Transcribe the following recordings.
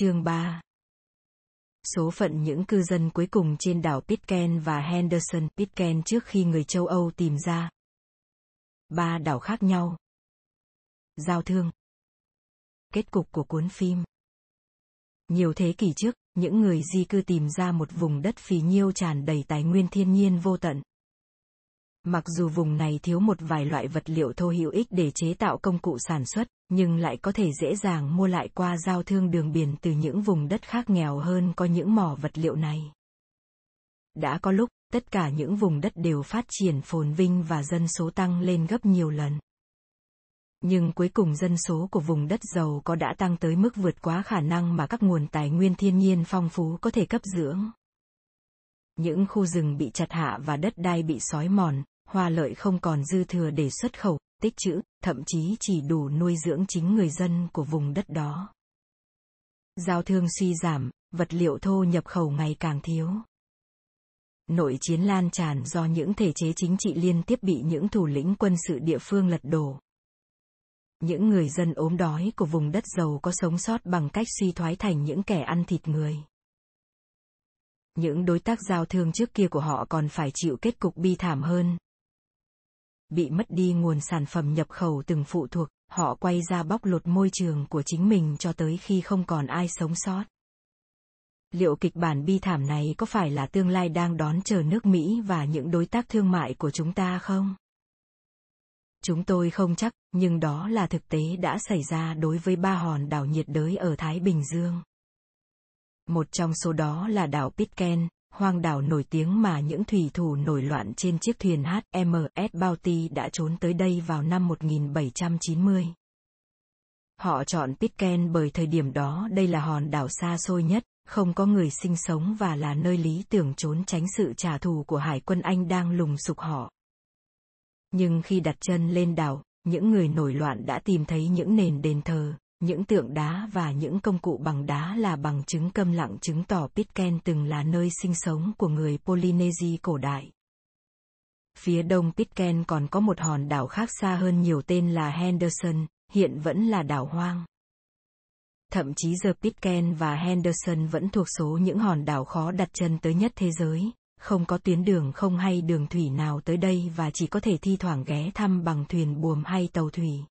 Chương 3 Số phận những cư dân cuối cùng trên đảo Pitcairn và Henderson Pitcairn trước khi người châu Âu tìm ra. Ba đảo khác nhau. Giao thương. Kết cục của cuốn phim. Nhiều thế kỷ trước, những người di cư tìm ra một vùng đất phì nhiêu tràn đầy tài nguyên thiên nhiên vô tận. Mặc dù vùng này thiếu một vài loại vật liệu thô hữu ích để chế tạo công cụ sản xuất, nhưng lại có thể dễ dàng mua lại qua giao thương đường biển từ những vùng đất khác nghèo hơn có những mỏ vật liệu này. Đã có lúc, tất cả những vùng đất đều phát triển phồn vinh và dân số tăng lên gấp nhiều lần. Nhưng cuối cùng dân số của vùng đất giàu có đã tăng tới mức vượt quá khả năng mà các nguồn tài nguyên thiên nhiên phong phú có thể cấp dưỡng. Những khu rừng bị chặt hạ và đất đai bị sói mòn, hoa lợi không còn dư thừa để xuất khẩu, tích trữ, thậm chí chỉ đủ nuôi dưỡng chính người dân của vùng đất đó. Giao thương suy giảm, vật liệu thô nhập khẩu ngày càng thiếu. Nội chiến lan tràn do những thể chế chính trị liên tiếp bị những thủ lĩnh quân sự địa phương lật đổ. Những người dân ốm đói của vùng đất giàu có sống sót bằng cách suy thoái thành những kẻ ăn thịt người. Những đối tác giao thương trước kia của họ còn phải chịu kết cục bi thảm hơn, bị mất đi nguồn sản phẩm nhập khẩu từng phụ thuộc, họ quay ra bóc lột môi trường của chính mình cho tới khi không còn ai sống sót. Liệu kịch bản bi thảm này có phải là tương lai đang đón chờ nước Mỹ và những đối tác thương mại của chúng ta không? Chúng tôi không chắc, nhưng đó là thực tế đã xảy ra đối với ba hòn đảo nhiệt đới ở Thái Bình Dương. Một trong số đó là đảo Pitcairn, hoang đảo nổi tiếng mà những thủy thủ nổi loạn trên chiếc thuyền HMS Bounty đã trốn tới đây vào năm 1790. Họ chọn Pitcairn bởi thời điểm đó đây là hòn đảo xa xôi nhất, không có người sinh sống và là nơi lý tưởng trốn tránh sự trả thù của hải quân Anh đang lùng sục họ. Nhưng khi đặt chân lên đảo, những người nổi loạn đã tìm thấy những nền đền thờ, những tượng đá và những công cụ bằng đá là bằng chứng câm lặng chứng tỏ Pitcairn từng là nơi sinh sống của người Polynesia cổ đại. Phía đông Pitcairn còn có một hòn đảo khác xa hơn nhiều tên là Henderson, hiện vẫn là đảo hoang. Thậm chí giờ Pitcairn và Henderson vẫn thuộc số những hòn đảo khó đặt chân tới nhất thế giới, không có tuyến đường không hay đường thủy nào tới đây và chỉ có thể thi thoảng ghé thăm bằng thuyền buồm hay tàu thủy.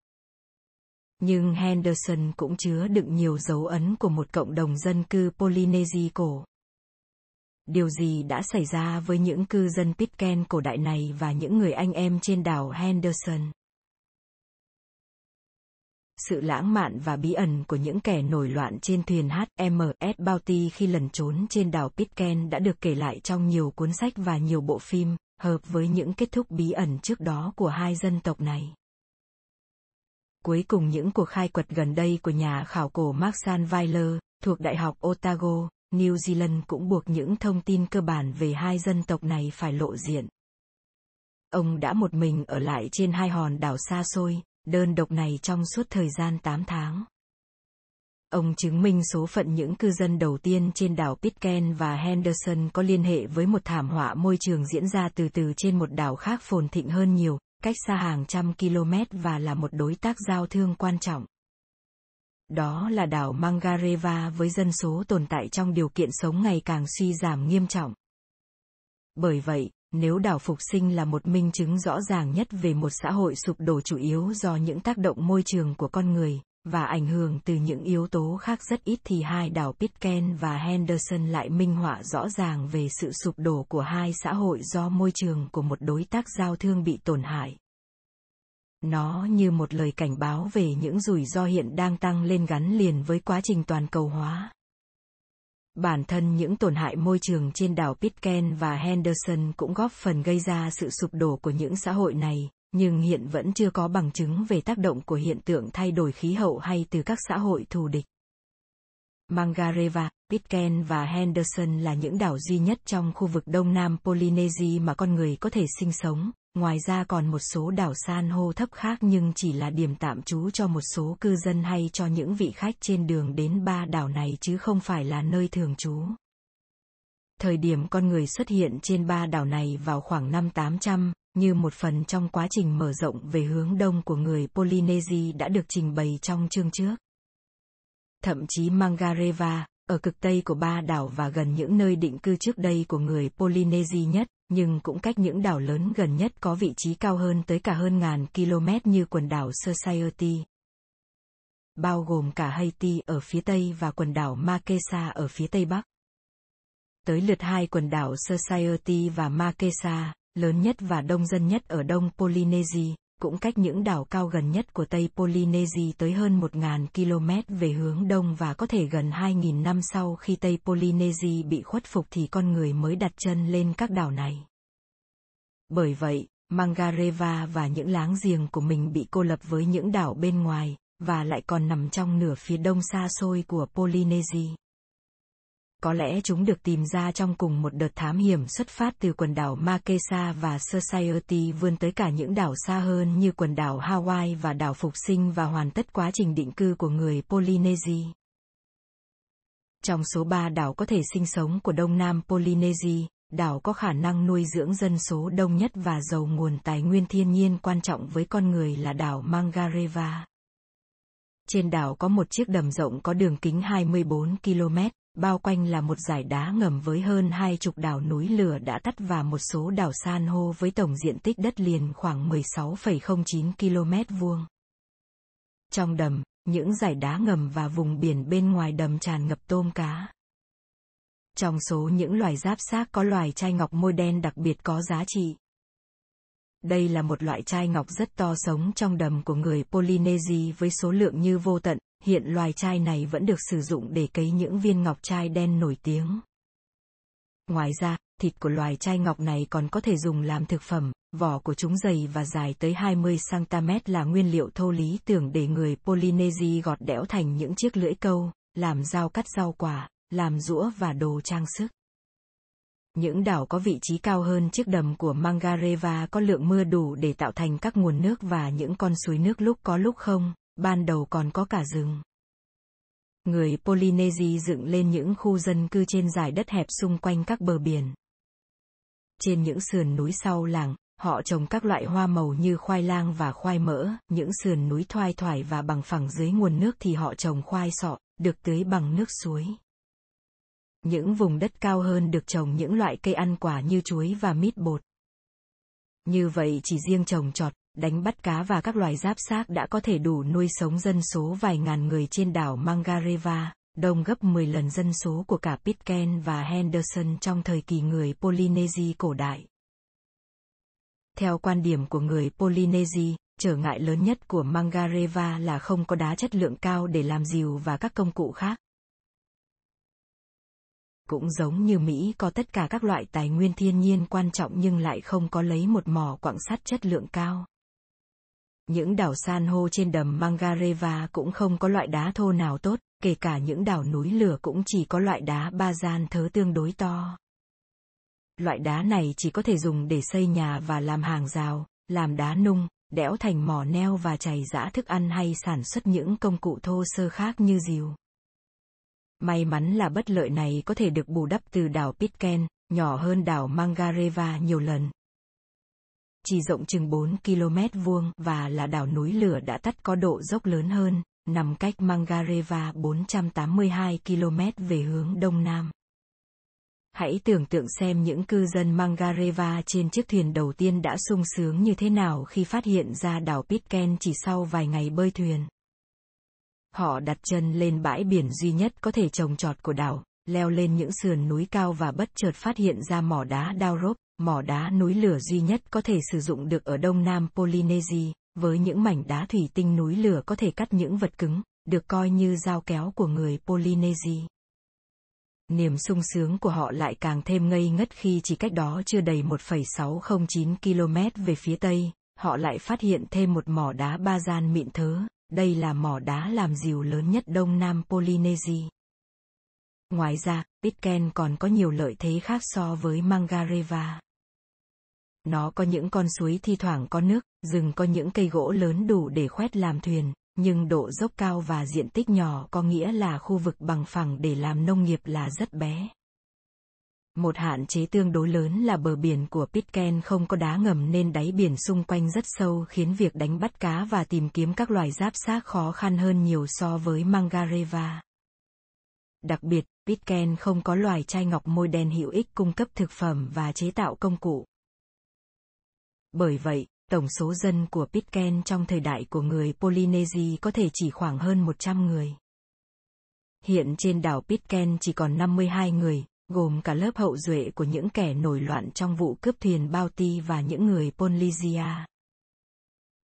Nhưng Henderson cũng chứa đựng nhiều dấu ấn của một cộng đồng dân cư Polynesia cổ. Điều gì đã xảy ra với những cư dân Pitcairn cổ đại này và những người anh em trên đảo Henderson? Sự lãng mạn và bí ẩn của những kẻ nổi loạn trên thuyền HMS Bounty khi lần trốn trên đảo Pitcairn đã được kể lại trong nhiều cuốn sách và nhiều bộ phim, hợp với những kết thúc bí ẩn trước đó của hai dân tộc này. Cuối cùng những cuộc khai quật gần đây của nhà khảo cổ Mark Weiler, thuộc Đại học Otago, New Zealand cũng buộc những thông tin cơ bản về hai dân tộc này phải lộ diện. Ông đã một mình ở lại trên hai hòn đảo xa xôi, đơn độc này trong suốt thời gian 8 tháng. Ông chứng minh số phận những cư dân đầu tiên trên đảo Pitcairn và Henderson có liên hệ với một thảm họa môi trường diễn ra từ từ trên một đảo khác phồn thịnh hơn nhiều, cách xa hàng trăm km và là một đối tác giao thương quan trọng. Đó là đảo Mangareva với dân số tồn tại trong điều kiện sống ngày càng suy giảm nghiêm trọng. Bởi vậy, nếu đảo phục sinh là một minh chứng rõ ràng nhất về một xã hội sụp đổ chủ yếu do những tác động môi trường của con người, và ảnh hưởng từ những yếu tố khác rất ít thì hai đảo Pitcairn và Henderson lại minh họa rõ ràng về sự sụp đổ của hai xã hội do môi trường của một đối tác giao thương bị tổn hại. Nó như một lời cảnh báo về những rủi ro hiện đang tăng lên gắn liền với quá trình toàn cầu hóa. Bản thân những tổn hại môi trường trên đảo Pitcairn và Henderson cũng góp phần gây ra sự sụp đổ của những xã hội này, nhưng hiện vẫn chưa có bằng chứng về tác động của hiện tượng thay đổi khí hậu hay từ các xã hội thù địch. Mangareva, Pitcairn và Henderson là những đảo duy nhất trong khu vực Đông Nam Polynesia mà con người có thể sinh sống, ngoài ra còn một số đảo san hô thấp khác nhưng chỉ là điểm tạm trú cho một số cư dân hay cho những vị khách trên đường đến ba đảo này chứ không phải là nơi thường trú. Thời điểm con người xuất hiện trên ba đảo này vào khoảng năm 800, như một phần trong quá trình mở rộng về hướng đông của người Polynesia đã được trình bày trong chương trước. Thậm chí Mangareva, ở cực tây của ba đảo và gần những nơi định cư trước đây của người Polynesia nhất, nhưng cũng cách những đảo lớn gần nhất có vị trí cao hơn tới cả hơn ngàn km như quần đảo Society, bao gồm cả Haiti ở phía tây và quần đảo Makesa ở phía tây bắc. Tới lượt hai quần đảo Society và Makesa, lớn nhất và đông dân nhất ở đông Polynesia, cũng cách những đảo cao gần nhất của Tây Polynesia tới hơn 1.000 km về hướng đông và có thể gần 2.000 năm sau khi Tây Polynesia bị khuất phục thì con người mới đặt chân lên các đảo này. Bởi vậy, Mangareva và những láng giềng của mình bị cô lập với những đảo bên ngoài, và lại còn nằm trong nửa phía đông xa xôi của Polynesia. Có lẽ chúng được tìm ra trong cùng một đợt thám hiểm xuất phát từ quần đảo Makesa và Society vươn tới cả những đảo xa hơn như quần đảo Hawaii và đảo Phục sinh và hoàn tất quá trình định cư của người Polynesia. Trong số ba đảo có thể sinh sống của Đông Nam Polynesia, đảo có khả năng nuôi dưỡng dân số đông nhất và giàu nguồn tài nguyên thiên nhiên quan trọng với con người là đảo Mangareva. Trên đảo có một chiếc đầm rộng có đường kính 24 km, bao quanh là một dải đá ngầm với hơn hai chục đảo núi lửa đã tắt và một số đảo san hô với tổng diện tích đất liền khoảng 16,09 km vuông. Trong đầm, những dải đá ngầm và vùng biển bên ngoài đầm tràn ngập tôm cá. Trong số những loài giáp xác có loài chai ngọc môi đen đặc biệt có giá trị. Đây là một loại chai ngọc rất to sống trong đầm của người Polynesia với số lượng như vô tận, hiện loài chai này vẫn được sử dụng để cấy những viên ngọc chai đen nổi tiếng. Ngoài ra, thịt của loài chai ngọc này còn có thể dùng làm thực phẩm, vỏ của chúng dày và dài tới 20 cm là nguyên liệu thô lý tưởng để người Polynesia gọt đẽo thành những chiếc lưỡi câu, làm dao cắt rau quả, làm rũa và đồ trang sức. Những đảo có vị trí cao hơn chiếc đầm của Mangareva có lượng mưa đủ để tạo thành các nguồn nước và những con suối nước lúc có lúc không, ban đầu còn có cả rừng. Người Polynesia dựng lên những khu dân cư trên dải đất hẹp xung quanh các bờ biển. Trên những sườn núi sau làng, họ trồng các loại hoa màu như khoai lang và khoai mỡ, những sườn núi thoai thoải và bằng phẳng dưới nguồn nước thì họ trồng khoai sọ, được tưới bằng nước suối. Những vùng đất cao hơn được trồng những loại cây ăn quả như chuối và mít bột. Như vậy chỉ riêng trồng trọt, đánh bắt cá và các loài giáp xác đã có thể đủ nuôi sống dân số vài ngàn người trên đảo Mangareva, đông gấp 10 lần dân số của cả Pitcairn và Henderson trong thời kỳ người Polynesia cổ đại. Theo quan điểm của người Polynesia, trở ngại lớn nhất của Mangareva là không có đá chất lượng cao để làm dìu và các công cụ khác. Cũng giống như Mỹ có tất cả các loại tài nguyên thiên nhiên quan trọng nhưng lại không có lấy một mỏ quặng sắt chất lượng cao. Những đảo san hô trên đầm Mangareva cũng không có loại đá thô nào tốt, kể cả những đảo núi lửa cũng chỉ có loại đá ba gian thớ tương đối to. Loại đá này chỉ có thể dùng để xây nhà và làm hàng rào, làm đá nung, đẽo thành mỏ neo và chày giã thức ăn hay sản xuất những công cụ thô sơ khác như rìu. May mắn là bất lợi này có thể được bù đắp từ đảo Pitcairn, nhỏ hơn đảo Mangareva nhiều lần, chỉ rộng chừng 4 km vuông và là đảo núi lửa đã tắt có độ dốc lớn hơn, nằm cách Mangareva 482 km về hướng đông nam. Hãy tưởng tượng xem những cư dân Mangareva trên chiếc thuyền đầu tiên đã sung sướng như thế nào khi phát hiện ra đảo Pitcairn chỉ sau vài ngày bơi thuyền. Họ đặt chân lên bãi biển duy nhất có thể trồng trọt của đảo, leo lên những sườn núi cao và bất chợt phát hiện ra mỏ đá Daurop, mỏ đá núi lửa duy nhất có thể sử dụng được ở đông nam Polynesia, với những mảnh đá thủy tinh núi lửa có thể cắt những vật cứng, được coi như dao kéo của người Polynesia. Niềm sung sướng của họ lại càng thêm ngây ngất khi chỉ cách đó chưa đầy 1,609 km về phía tây, họ lại phát hiện thêm một mỏ đá ba gian mịn thớ, đây là mỏ đá làm dìu lớn nhất đông nam Polynesia. Ngoài ra, Pitcairn còn có nhiều lợi thế khác so với Mangareva. Nó có những con suối thi thoảng có nước, rừng có những cây gỗ lớn đủ để khoét làm thuyền, nhưng độ dốc cao và diện tích nhỏ có nghĩa là khu vực bằng phẳng để làm nông nghiệp là rất bé. Một hạn chế tương đối lớn là bờ biển của Pitcairn không có đá ngầm nên đáy biển xung quanh rất sâu khiến việc đánh bắt cá và tìm kiếm các loài giáp xác khó khăn hơn nhiều so với Mangareva. Đặc biệt, Pitcairn không có loài chai ngọc môi đen hữu ích cung cấp thực phẩm và chế tạo công cụ. Bởi vậy, tổng số dân của Pitcairn trong thời đại của người Polynesia có thể chỉ khoảng hơn 100 người. Hiện trên đảo Pitcairn chỉ còn 52 người, gồm cả lớp hậu duệ của những kẻ nổi loạn trong vụ cướp thuyền Bounty và những người Polynesia.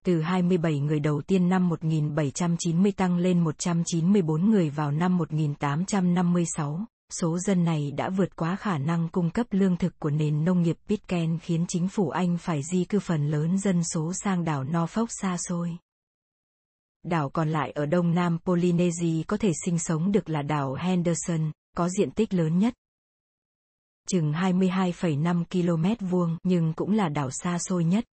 Từ 27 người đầu tiên năm 1790 tăng lên 194 người vào năm 1856, số dân này đã vượt quá khả năng cung cấp lương thực của nền nông nghiệp Pitcairn khiến chính phủ Anh phải di cư phần lớn dân số sang đảo Norfolk xa xôi. Đảo còn lại ở đông nam Polynesia có thể sinh sống được là đảo Henderson, có diện tích lớn nhất. Chừng 22,5 km vuông nhưng cũng là đảo xa xôi nhất.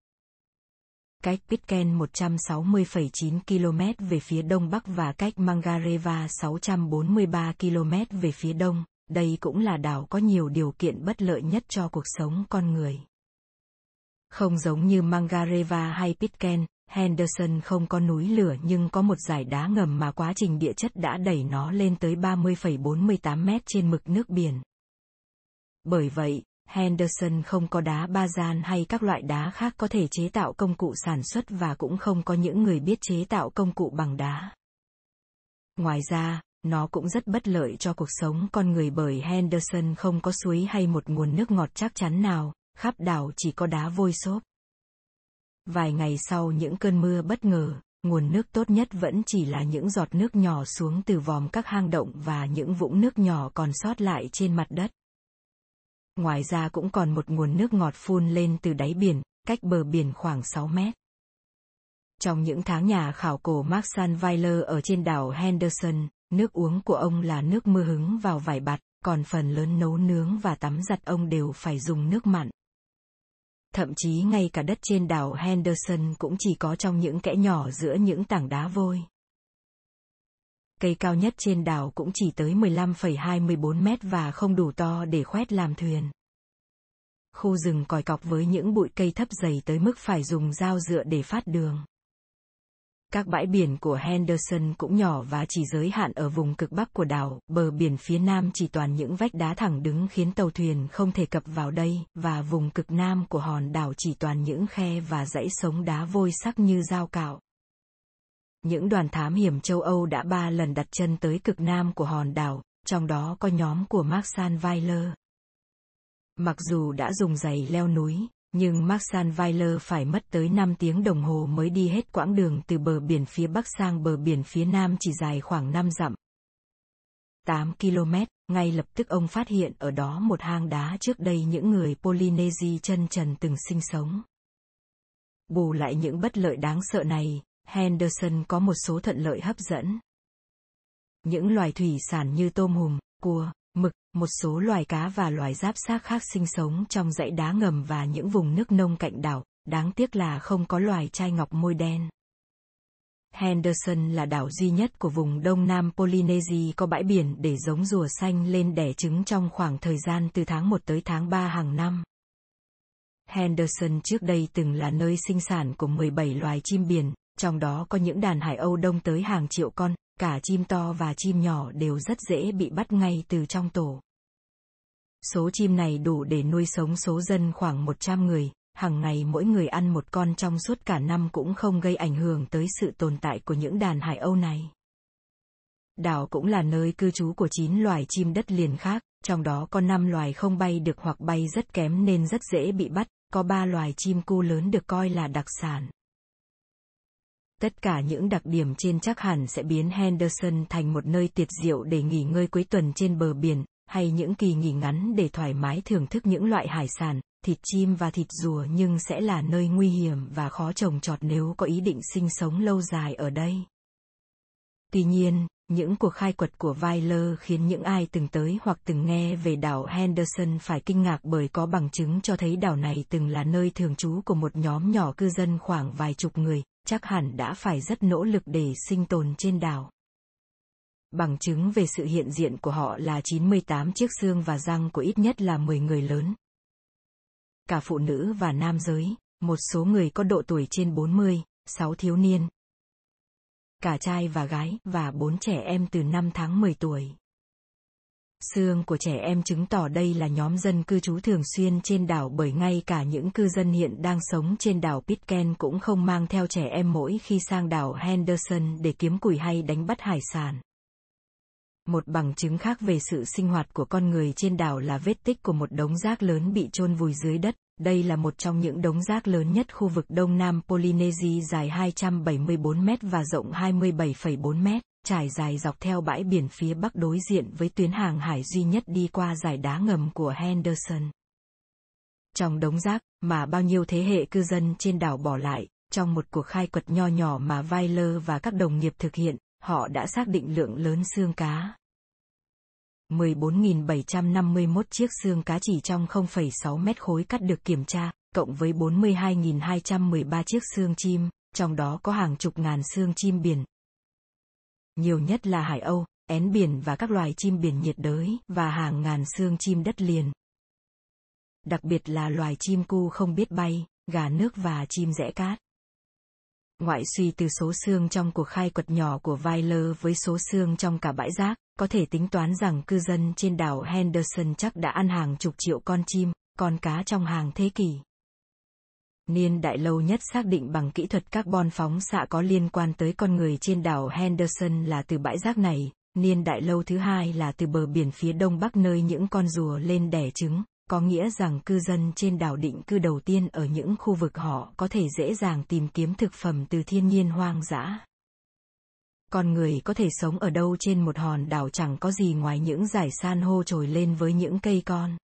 Cách Pitcairn 160,9 km về phía đông bắc và cách Mangareva 643 km về phía đông, đây cũng là đảo có nhiều điều kiện bất lợi nhất cho cuộc sống con người. Không giống như Mangareva hay Pitcairn, Henderson không có núi lửa nhưng có một dải đá ngầm mà quá trình địa chất đã đẩy nó lên tới 30,48 mét trên mực nước biển. Bởi vậy, Henderson không có đá ba gian hay các loại đá khác có thể chế tạo công cụ sản xuất và cũng không có những người biết chế tạo công cụ bằng đá. Ngoài ra, nó cũng rất bất lợi cho cuộc sống con người bởi Henderson không có suối hay một nguồn nước ngọt chắc chắn nào, khắp đảo chỉ có đá vôi xốp. Vài ngày sau những cơn mưa bất ngờ, nguồn nước tốt nhất vẫn chỉ là những giọt nước nhỏ xuống từ vòm các hang động và những vũng nước nhỏ còn sót lại trên mặt đất. Ngoài ra cũng còn một nguồn nước ngọt phun lên từ đáy biển, cách bờ biển khoảng 6 mét. Trong những tháng nhà khảo cổ Mark Weiler ở trên đảo Henderson, nước uống của ông là nước mưa hứng vào vải bạt, còn phần lớn nấu nướng và tắm giặt ông đều phải dùng nước mặn. Thậm chí ngay cả đất trên đảo Henderson cũng chỉ có trong những kẽ nhỏ giữa những tảng đá vôi. Cây cao nhất trên đảo cũng chỉ tới 15,24 mét và không đủ to để khoét làm thuyền. Khu rừng còi cọc với những bụi cây thấp dày tới mức phải dùng dao dựa để phát đường. Các bãi biển của Henderson cũng nhỏ và chỉ giới hạn ở vùng cực bắc của đảo, bờ biển phía nam chỉ toàn những vách đá thẳng đứng khiến tàu thuyền không thể cập vào đây, và vùng cực nam của hòn đảo chỉ toàn những khe và dãy sống đá vôi sắc như dao cạo. Những đoàn thám hiểm châu Âu đã ba lần đặt chân tới cực nam của hòn đảo, trong đó có nhóm của Maxan Weiler. Mặc dù đã dùng giày leo núi, nhưng Maxan Weiler phải mất tới 5 tiếng đồng hồ mới đi hết quãng đường từ bờ biển phía bắc sang bờ biển phía nam chỉ dài khoảng 5 dặm. 8 km, ngay lập tức ông phát hiện ở đó một hang đá trước đây những người Polynesia chân trần từng sinh sống. Bù lại những bất lợi đáng sợ này, Henderson có một số thuận lợi hấp dẫn. Những loài thủy sản như tôm hùm, cua, mực, một số loài cá và loài giáp xác khác sinh sống trong dãy đá ngầm và những vùng nước nông cạnh đảo, đáng tiếc là không có loài chai ngọc môi đen. Henderson là đảo duy nhất của vùng Đông Nam Polynesia có bãi biển để giống rùa xanh lên đẻ trứng trong khoảng thời gian từ tháng 1 tới tháng 3 hàng năm. Henderson trước đây từng là nơi sinh sản của 17 loài chim biển, trong đó có những đàn hải âu đông tới hàng triệu con, cả chim to và chim nhỏ đều rất dễ bị bắt ngay từ trong tổ. Số chim này đủ để nuôi sống số dân khoảng 100 người, hàng ngày mỗi người ăn một con trong suốt cả năm cũng không gây ảnh hưởng tới sự tồn tại của những đàn hải âu này. Đảo cũng là nơi cư trú của 9 loài chim đất liền khác, trong đó có 5 loài không bay được hoặc bay rất kém nên rất dễ bị bắt, có 3 loài chim cu lớn được coi là đặc sản. Tất cả những đặc điểm trên chắc hẳn sẽ biến Henderson thành một nơi tuyệt diệu để nghỉ ngơi cuối tuần trên bờ biển, hay những kỳ nghỉ ngắn để thoải mái thưởng thức những loại hải sản, thịt chim và thịt rùa nhưng sẽ là nơi nguy hiểm và khó trồng trọt nếu có ý định sinh sống lâu dài ở đây. Tuy nhiên, những cuộc khai quật của Weiler khiến những ai từng tới hoặc từng nghe về đảo Henderson phải kinh ngạc bởi có bằng chứng cho thấy đảo này từng là nơi thường trú của một nhóm nhỏ cư dân khoảng vài chục người, chắc hẳn đã phải rất nỗ lực để sinh tồn trên đảo. Bằng chứng về sự hiện diện của họ là 98 chiếc xương và răng của ít nhất là 10 người lớn. Cả phụ nữ và nam giới, một số người có độ tuổi trên 40, 6 thiếu niên. Cả trai và gái và 4 trẻ em từ 5 tháng 10 tuổi. Xương của trẻ em chứng tỏ đây là nhóm dân cư trú thường xuyên trên đảo bởi ngay cả những cư dân hiện đang sống trên đảo Pitcairn cũng không mang theo trẻ em mỗi khi sang đảo Henderson để kiếm củi hay đánh bắt hải sản. Một bằng chứng khác về sự sinh hoạt của con người trên đảo là vết tích của một đống rác lớn bị chôn vùi dưới đất. Đây là một trong những đống rác lớn nhất khu vực Đông Nam Polynesia dài 274 mét và rộng 27,4 mét trải dài dọc theo bãi biển phía bắc đối diện với tuyến hàng hải duy nhất đi qua giải đá ngầm của Henderson. Trong đống rác, mà bao nhiêu thế hệ cư dân trên đảo bỏ lại, trong một cuộc khai quật nho nhỏ mà Weiler và các đồng nghiệp thực hiện, họ đã xác định lượng lớn xương cá. 14.751 chiếc xương cá chỉ trong 0,6 mét khối cắt được kiểm tra, cộng với 42.213 chiếc xương chim, trong đó có hàng chục ngàn xương chim biển, nhiều nhất là hải âu, én biển và các loài chim biển nhiệt đới, và hàng ngàn xương chim đất liền. Đặc biệt là loài chim cu không biết bay, gà nước và chim rẽ cát. Ngoại suy từ số xương trong cuộc khai quật nhỏ của Weiler với số xương trong cả bãi rác, có thể tính toán rằng cư dân trên đảo Henderson chắc đã ăn hàng chục triệu con chim, con cá trong hàng thế kỷ. Niên đại lâu nhất xác định bằng kỹ thuật carbon phóng xạ có liên quan tới con người trên đảo Henderson là từ bãi rác này, niên đại lâu thứ hai là từ bờ biển phía đông bắc nơi những con rùa lên đẻ trứng, có nghĩa rằng cư dân trên đảo định cư đầu tiên ở những khu vực họ có thể dễ dàng tìm kiếm thực phẩm từ thiên nhiên hoang dã. Con người có thể sống ở đâu trên một hòn đảo chẳng có gì ngoài những dải san hô trồi lên với những cây con.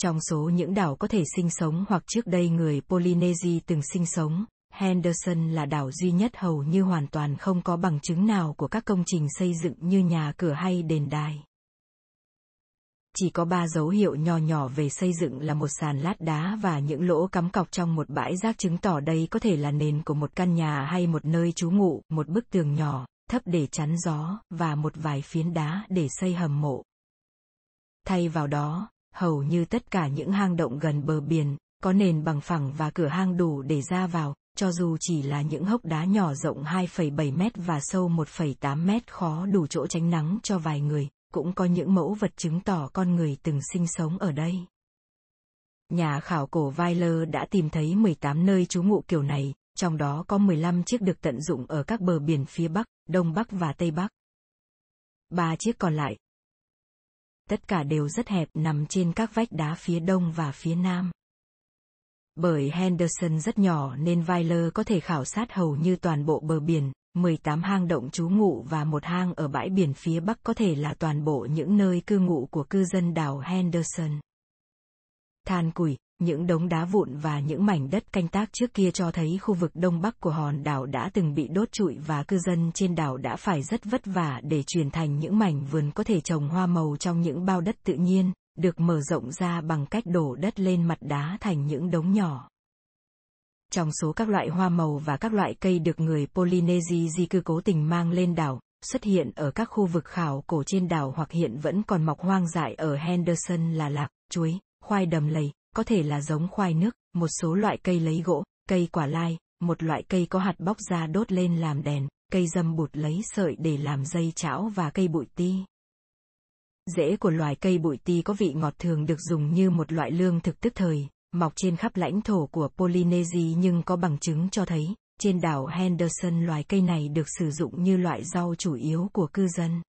Trong số những đảo có thể sinh sống hoặc trước đây người Polynesia từng sinh sống, Henderson là đảo duy nhất hầu như hoàn toàn không có bằng chứng nào của các công trình xây dựng như nhà cửa hay đền đài. Chỉ có ba dấu hiệu nhỏ nhỏ về xây dựng là một sàn lát đá và những lỗ cắm cọc trong một bãi rác chứng tỏ đây có thể là nền của một căn nhà hay một nơi trú ngụ, một bức tường nhỏ, thấp để chắn gió, và một vài phiến đá để xây hầm mộ. Thay vào đó, hầu như tất cả những hang động gần bờ biển, có nền bằng phẳng và cửa hang đủ để ra vào, cho dù chỉ là những hốc đá nhỏ rộng 2,7 mét và sâu 1,8 mét khó đủ chỗ tránh nắng cho vài người, cũng có những mẫu vật chứng tỏ con người từng sinh sống ở đây. Nhà khảo cổ Weiler đã tìm thấy 18 nơi trú ngụ kiểu này, trong đó có 15 chiếc được tận dụng ở các bờ biển phía Bắc, Đông Bắc và Tây Bắc. Ba chiếc còn lại, tất cả đều rất hẹp nằm trên các vách đá phía đông và phía nam. Bởi Henderson rất nhỏ nên Weiler có thể khảo sát hầu như toàn bộ bờ biển, 18 hang động trú ngụ và một hang ở bãi biển phía bắc có thể là toàn bộ những nơi cư ngụ của cư dân đảo Henderson. Than củi, những đống đá vụn và những mảnh đất canh tác trước kia cho thấy khu vực đông bắc của hòn đảo đã từng bị đốt trụi và cư dân trên đảo đã phải rất vất vả để chuyển thành những mảnh vườn có thể trồng hoa màu trong những bao đất tự nhiên, được mở rộng ra bằng cách đổ đất lên mặt đá thành những đống nhỏ. Trong số các loại hoa màu và các loại cây được người Polynesia di cư cố tình mang lên đảo, xuất hiện ở các khu vực khảo cổ trên đảo hoặc hiện vẫn còn mọc hoang dại ở Henderson là lạc, chuối, khoai đầm lầy, có thể là giống khoai nước, một số loại cây lấy gỗ, cây quả lai, một loại cây có hạt bóc ra đốt lên làm đèn, cây dâm bụt lấy sợi để làm dây chảo và cây bụi ti. Rễ của loài cây bụi ti có vị ngọt thường được dùng như một loại lương thực tức thời, mọc trên khắp lãnh thổ của Polynesia nhưng có bằng chứng cho thấy, trên đảo Henderson loài cây này được sử dụng như loại rau chủ yếu của cư dân.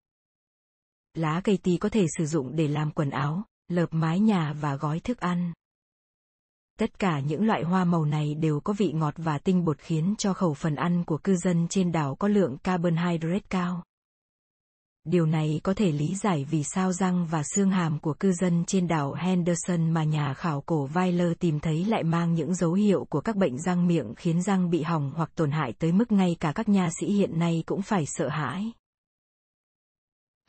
Lá cây ti có thể sử dụng để làm quần áo, lợp mái nhà và gói thức ăn. Tất cả những loại hoa màu này đều có vị ngọt và tinh bột khiến cho khẩu phần ăn của cư dân trên đảo có lượng carbohydrate cao. Điều này có thể lý giải vì sao răng và xương hàm của cư dân trên đảo Henderson mà nhà khảo cổ Weiler tìm thấy lại mang những dấu hiệu của các bệnh răng miệng khiến răng bị hỏng hoặc tổn hại tới mức ngay cả các nha sĩ hiện nay cũng phải sợ hãi.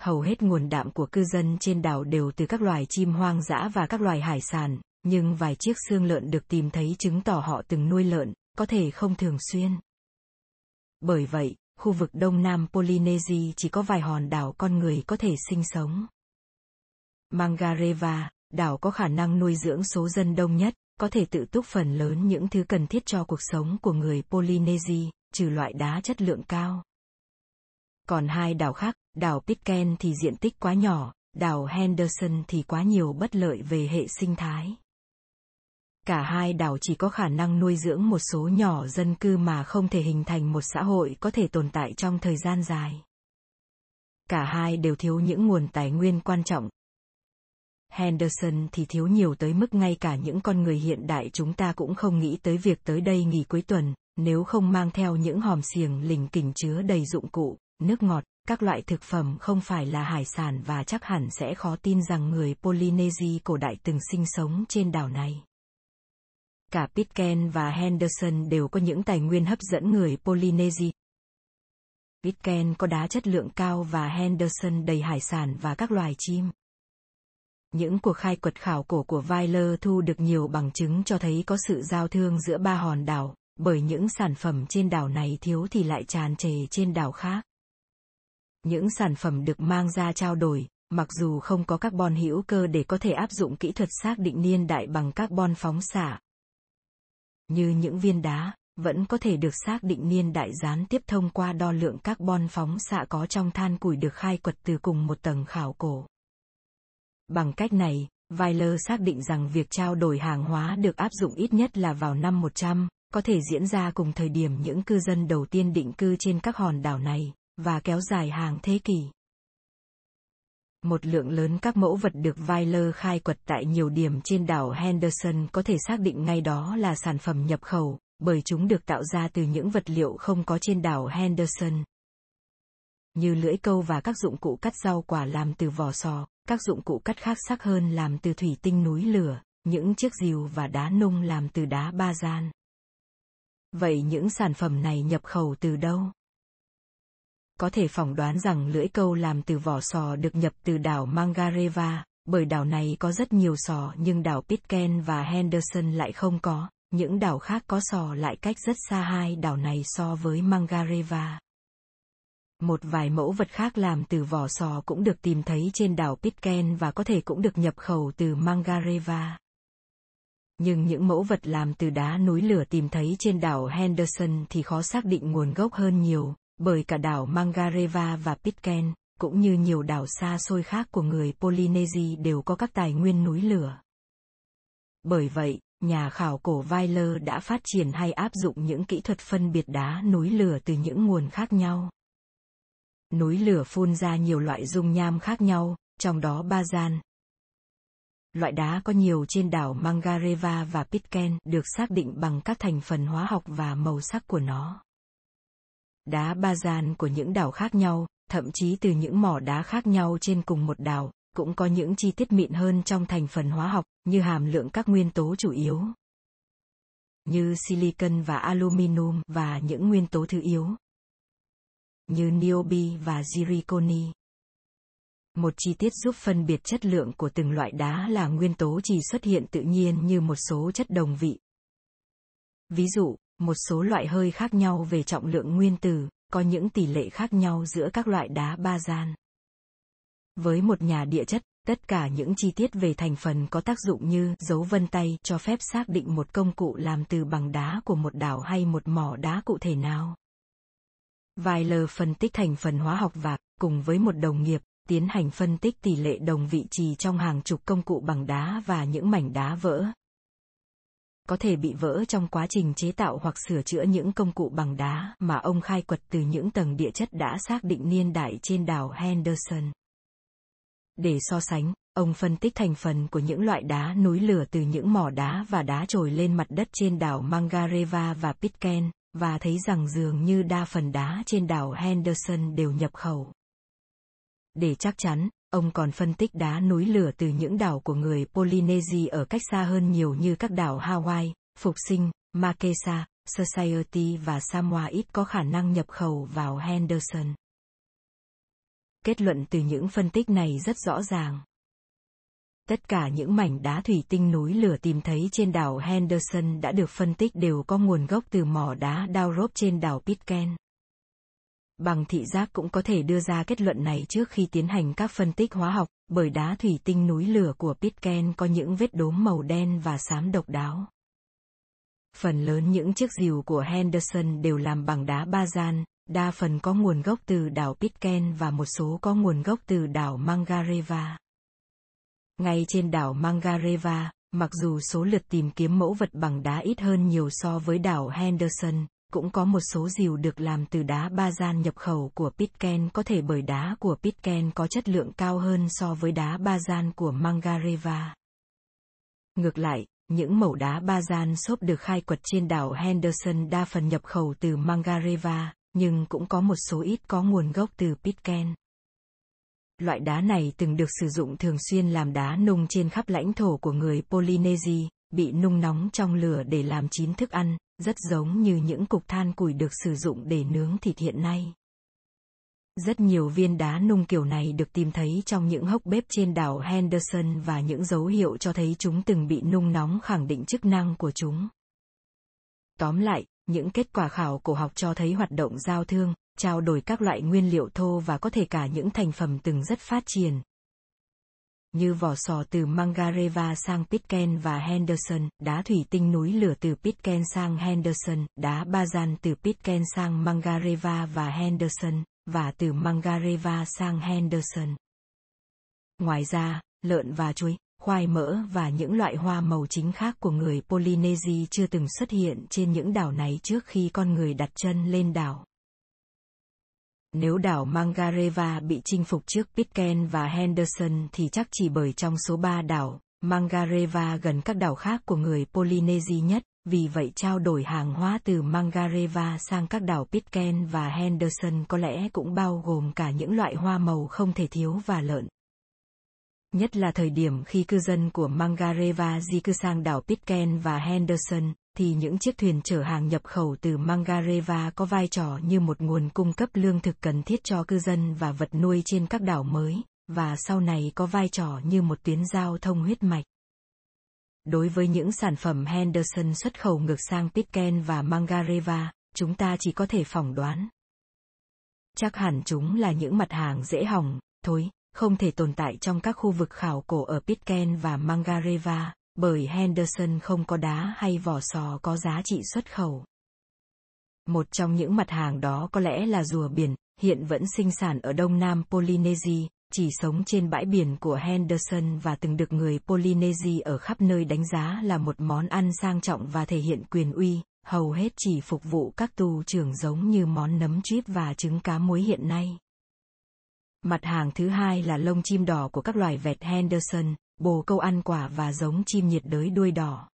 Hầu hết nguồn đạm của cư dân trên đảo đều từ các loài chim hoang dã và các loài hải sản, nhưng vài chiếc xương lợn được tìm thấy chứng tỏ họ từng nuôi lợn, có thể không thường xuyên. Bởi vậy, khu vực đông nam Polynesia chỉ có vài hòn đảo con người có thể sinh sống. Mangareva, đảo có khả năng nuôi dưỡng số dân đông nhất, có thể tự túc phần lớn những thứ cần thiết cho cuộc sống của người Polynesia, trừ loại đá chất lượng cao. Còn hai đảo khác, đảo Pitcairn thì diện tích quá nhỏ, đảo Henderson thì quá nhiều bất lợi về hệ sinh thái. Cả hai đảo chỉ có khả năng nuôi dưỡng một số nhỏ dân cư mà không thể hình thành một xã hội có thể tồn tại trong thời gian dài. Cả hai đều thiếu những nguồn tài nguyên quan trọng. Henderson thì thiếu nhiều tới mức ngay cả những con người hiện đại chúng ta cũng không nghĩ tới việc tới đây nghỉ cuối tuần, nếu không mang theo những hòm xiềng lình kình chứa đầy dụng cụ, nước ngọt, các loại thực phẩm không phải là hải sản và chắc hẳn sẽ khó tin rằng người Polynesia cổ đại từng sinh sống trên đảo này. Cả Pitcairn và Henderson đều có những tài nguyên hấp dẫn người Polynesia. Pitcairn có đá chất lượng cao và Henderson đầy hải sản và các loài chim. Những cuộc khai quật khảo cổ của Weiler thu được nhiều bằng chứng cho thấy có sự giao thương giữa ba hòn đảo, bởi những sản phẩm trên đảo này thiếu thì lại tràn trề trên đảo khác. Những sản phẩm được mang ra trao đổi, mặc dù không có carbon hữu cơ để có thể áp dụng kỹ thuật xác định niên đại bằng carbon phóng xạ. Như những viên đá, vẫn có thể được xác định niên đại gián tiếp thông qua đo lượng carbon phóng xạ có trong than củi được khai quật từ cùng một tầng khảo cổ. Bằng cách này, Weiler xác định rằng việc trao đổi hàng hóa được áp dụng ít nhất là vào năm 100, có thể diễn ra cùng thời điểm những cư dân đầu tiên định cư trên các hòn đảo này, và kéo dài hàng thế kỷ. Một lượng lớn các mẫu vật được Weiler khai quật tại nhiều điểm trên đảo Henderson có thể xác định ngay đó là sản phẩm nhập khẩu, bởi chúng được tạo ra từ những vật liệu không có trên đảo Henderson. Như lưỡi câu và các dụng cụ cắt rau quả làm từ vỏ sò, các dụng cụ cắt khác sắc hơn làm từ thủy tinh núi lửa, những chiếc rìu và đá nung làm từ đá ba gian. Vậy những sản phẩm này nhập khẩu từ đâu? Có thể phỏng đoán rằng lưỡi câu làm từ vỏ sò được nhập từ đảo Mangareva, bởi đảo này có rất nhiều sò nhưng đảo Pitcairn và Henderson lại không có, những đảo khác có sò lại cách rất xa hai đảo này so với Mangareva. Một vài mẫu vật khác làm từ vỏ sò cũng được tìm thấy trên đảo Pitcairn và có thể cũng được nhập khẩu từ Mangareva. Nhưng những mẫu vật làm từ đá núi lửa tìm thấy trên đảo Henderson thì khó xác định nguồn gốc hơn nhiều, bởi cả đảo Mangareva và Pitcairn, cũng như nhiều đảo xa xôi khác của người Polynesia đều có các tài nguyên núi lửa. Bởi vậy, nhà khảo cổ Weiler đã phát triển hay áp dụng những kỹ thuật phân biệt đá núi lửa từ những nguồn khác nhau. Núi lửa phun ra nhiều loại dung nham khác nhau, trong đó ba gian, Loại đá có nhiều trên đảo Mangareva và Pitcairn được xác định bằng các thành phần hóa học và màu sắc của nó. Đá ba gian của những đảo khác nhau, thậm chí từ những mỏ đá khác nhau trên cùng một đảo, cũng có những chi tiết mịn hơn trong thành phần hóa học, như hàm lượng các nguyên tố chủ yếu, như silicon và aluminum và những nguyên tố thứ yếu, như niobi và zirconi. Một chi tiết giúp phân biệt chất lượng của từng loại đá là nguyên tố chỉ xuất hiện tự nhiên như một số chất đồng vị. Ví dụ, một số loại hơi khác nhau về trọng lượng nguyên tử, có những tỷ lệ khác nhau giữa các loại đá ba gian. Với một nhà địa chất, tất cả những chi tiết về thành phần có tác dụng như dấu vân tay cho phép xác định một công cụ làm từ bằng đá của một đảo hay một mỏ đá cụ thể nào. Weiler phân tích thành phần hóa học và, cùng với một đồng nghiệp, tiến hành phân tích tỷ lệ đồng vị trì trong hàng chục công cụ bằng đá và những mảnh đá vỡ. Có thể bị vỡ trong quá trình chế tạo hoặc sửa chữa những công cụ bằng đá mà ông khai quật từ những tầng địa chất đã xác định niên đại trên đảo Henderson. Để so sánh, ông phân tích thành phần của những loại đá núi lửa từ những mỏ đá và đá trồi lên mặt đất trên đảo Mangareva và Pitcairn, và thấy rằng dường như đa phần đá trên đảo Henderson đều nhập khẩu. Để chắc chắn, ông còn phân tích đá núi lửa từ những đảo của người Polynesia ở cách xa hơn nhiều như các đảo Hawaii, Phục Sinh, Makesa, Society và Samoa ít có khả năng nhập khẩu vào Henderson. Kết luận từ những phân tích này rất rõ ràng. Tất cả những mảnh đá thủy tinh núi lửa tìm thấy trên đảo Henderson đã được phân tích đều có nguồn gốc từ mỏ đá Downrop trên đảo Pitcairn. Bằng thị giác cũng có thể đưa ra kết luận này trước khi tiến hành các phân tích hóa học, bởi đá thủy tinh núi lửa của Pitcairn có những vết đốm màu đen và xám độc đáo. Phần lớn những chiếc rìu của Henderson đều làm bằng đá ba gian, đa phần có nguồn gốc từ đảo Pitcairn và một số có nguồn gốc từ đảo Mangareva. Ngay trên đảo Mangareva, mặc dù số lượt tìm kiếm mẫu vật bằng đá ít hơn nhiều so với đảo Henderson, cũng có một số dìu được làm từ đá ba gian nhập khẩu của Pitcairn có thể bởi đá của Pitcairn có chất lượng cao hơn so với đá ba gian của Mangareva. Ngược lại, những mẩu đá ba gian xốp được khai quật trên đảo Henderson đa phần nhập khẩu từ Mangareva, nhưng cũng có một số ít có nguồn gốc từ Pitcairn. Loại đá này từng được sử dụng thường xuyên làm đá nung trên khắp lãnh thổ của người Polynesia, bị nung nóng trong lửa để làm chín thức ăn, rất giống như những cục than củi được sử dụng để nướng thịt hiện nay. Rất nhiều viên đá nung kiểu này được tìm thấy trong những hốc bếp trên đảo Henderson và những dấu hiệu cho thấy chúng từng bị nung nóng khẳng định chức năng của chúng. Tóm lại, những kết quả khảo cổ học cho thấy hoạt động giao thương, trao đổi các loại nguyên liệu thô và có thể cả những thành phẩm từng rất phát triển. Như vỏ sò từ Mangareva sang Pitcairn và Henderson, đá thủy tinh núi lửa từ Pitcairn sang Henderson, đá bazan từ Pitcairn sang Mangareva và Henderson, và từ Mangareva sang Henderson. Ngoài ra, lợn và chuối, khoai mỡ và những loại hoa màu chính khác của người Polynesia chưa từng xuất hiện trên những đảo này trước khi con người đặt chân lên đảo. Nếu đảo Mangareva bị chinh phục trước Pitcairn và Henderson thì chắc chỉ bởi trong số ba đảo, Mangareva gần các đảo khác của người Polynesia nhất, vì vậy trao đổi hàng hóa từ Mangareva sang các đảo Pitcairn và Henderson có lẽ cũng bao gồm cả những loại hoa màu không thể thiếu và lợn. Nhất là thời điểm khi cư dân của Mangareva di cư sang đảo Pitcairn và Henderson, thì những chiếc thuyền chở hàng nhập khẩu từ Mangareva có vai trò như một nguồn cung cấp lương thực cần thiết cho cư dân và vật nuôi trên các đảo mới, và sau này có vai trò như một tuyến giao thông huyết mạch. Đối với những sản phẩm Henderson xuất khẩu ngược sang Pitcairn và Mangareva, chúng ta chỉ có thể phỏng đoán. Chắc hẳn chúng là những mặt hàng dễ hỏng, thối, không thể tồn tại trong các khu vực khảo cổ ở Pitcairn và Mangareva, bởi Henderson không có đá hay vỏ sò có giá trị xuất khẩu. Một trong những mặt hàng đó có lẽ là rùa biển, hiện vẫn sinh sản ở đông nam Polynesia, chỉ sống trên bãi biển của Henderson và từng được người Polynesia ở khắp nơi đánh giá là một món ăn sang trọng và thể hiện quyền uy, hầu hết chỉ phục vụ các tu trưởng giống như món nấm chip và trứng cá muối hiện nay. Mặt hàng thứ hai là lông chim đỏ của các loài vẹt Henderson, bồ câu ăn quả và giống chim nhiệt đới đuôi đỏ.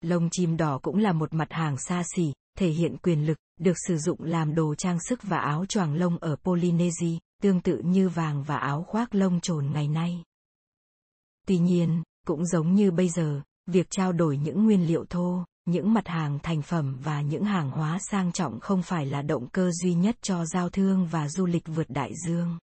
Lông chim đỏ cũng là một mặt hàng xa xỉ, thể hiện quyền lực, được sử dụng làm đồ trang sức và áo choàng lông ở Polynesia, tương tự như vàng và áo khoác lông trồn ngày nay. Tuy nhiên, cũng giống như bây giờ, việc trao đổi những nguyên liệu thô, những mặt hàng thành phẩm và những hàng hóa sang trọng không phải là động cơ duy nhất cho giao thương và du lịch vượt đại dương.